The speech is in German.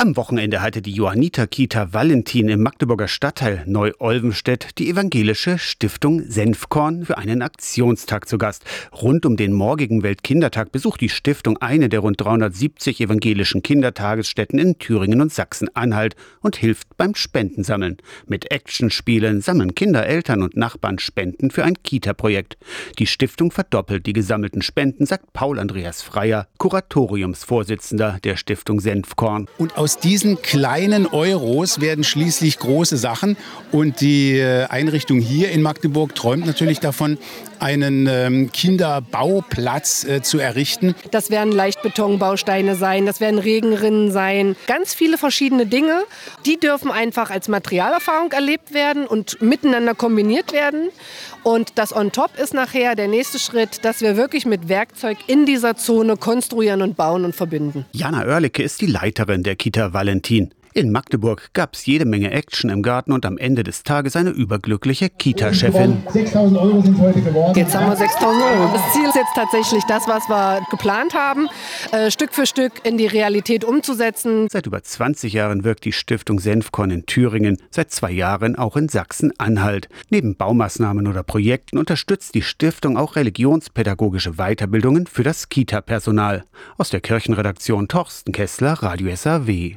Am Wochenende hatte die Johanniter-Kita Valentin im Magdeburger Stadtteil Neu-Olvenstedt die evangelische Stiftung Senfkorn für einen Aktionstag zu Gast. Rund um den morgigen Weltkindertag besucht die Stiftung eine der rund 370 evangelischen Kindertagesstätten in Thüringen und Sachsen-Anhalt und hilft beim Spendensammeln. Mit Actionspielen sammeln Kinder, Eltern und Nachbarn Spenden für ein Kita-Projekt. Die Stiftung verdoppelt die gesammelten Spenden, sagt Paul Andreas Freier, Kuratoriumsvorsitzender der Stiftung Senfkorn. Und aus diesen kleinen Euros werden schließlich große Sachen. Und die äh, Einrichtung hier in Magdeburg träumt natürlich davon, einen ähm, Kinderbauplatz äh, zu errichten. Das werden Leichtbetonbausteine sein, das werden Regenrinnen sein, ganz viele verschiedene Dinge. Die dürfen einfach als Materialerfahrung erlebt werden und miteinander kombiniert werden. Und das on top ist nachher der nächste Schritt, dass wir wirklich mit Werkzeug in dieser Zone konstruieren und bauen und verbinden. Jana Oerlicke ist die Leiterin der Kita Valentin. In Magdeburg gab es jede Menge Action im Garten und am Ende des Tages eine überglückliche Kita-Chefin. 6.000 Euro sind heute geworden. Jetzt haben wir 6.000 Euro. Das Ziel ist jetzt tatsächlich das, was wir geplant haben, äh, Stück für Stück in die Realität umzusetzen. Seit über 20 Jahren wirkt die Stiftung Senfkorn in Thüringen, seit zwei Jahren auch in Sachsen-Anhalt. Neben Baumaßnahmen oder Projekten unterstützt die Stiftung auch religionspädagogische Weiterbildungen für das Kita-Personal. Aus der Kirchenredaktion Torsten Kessler, Radio SAW.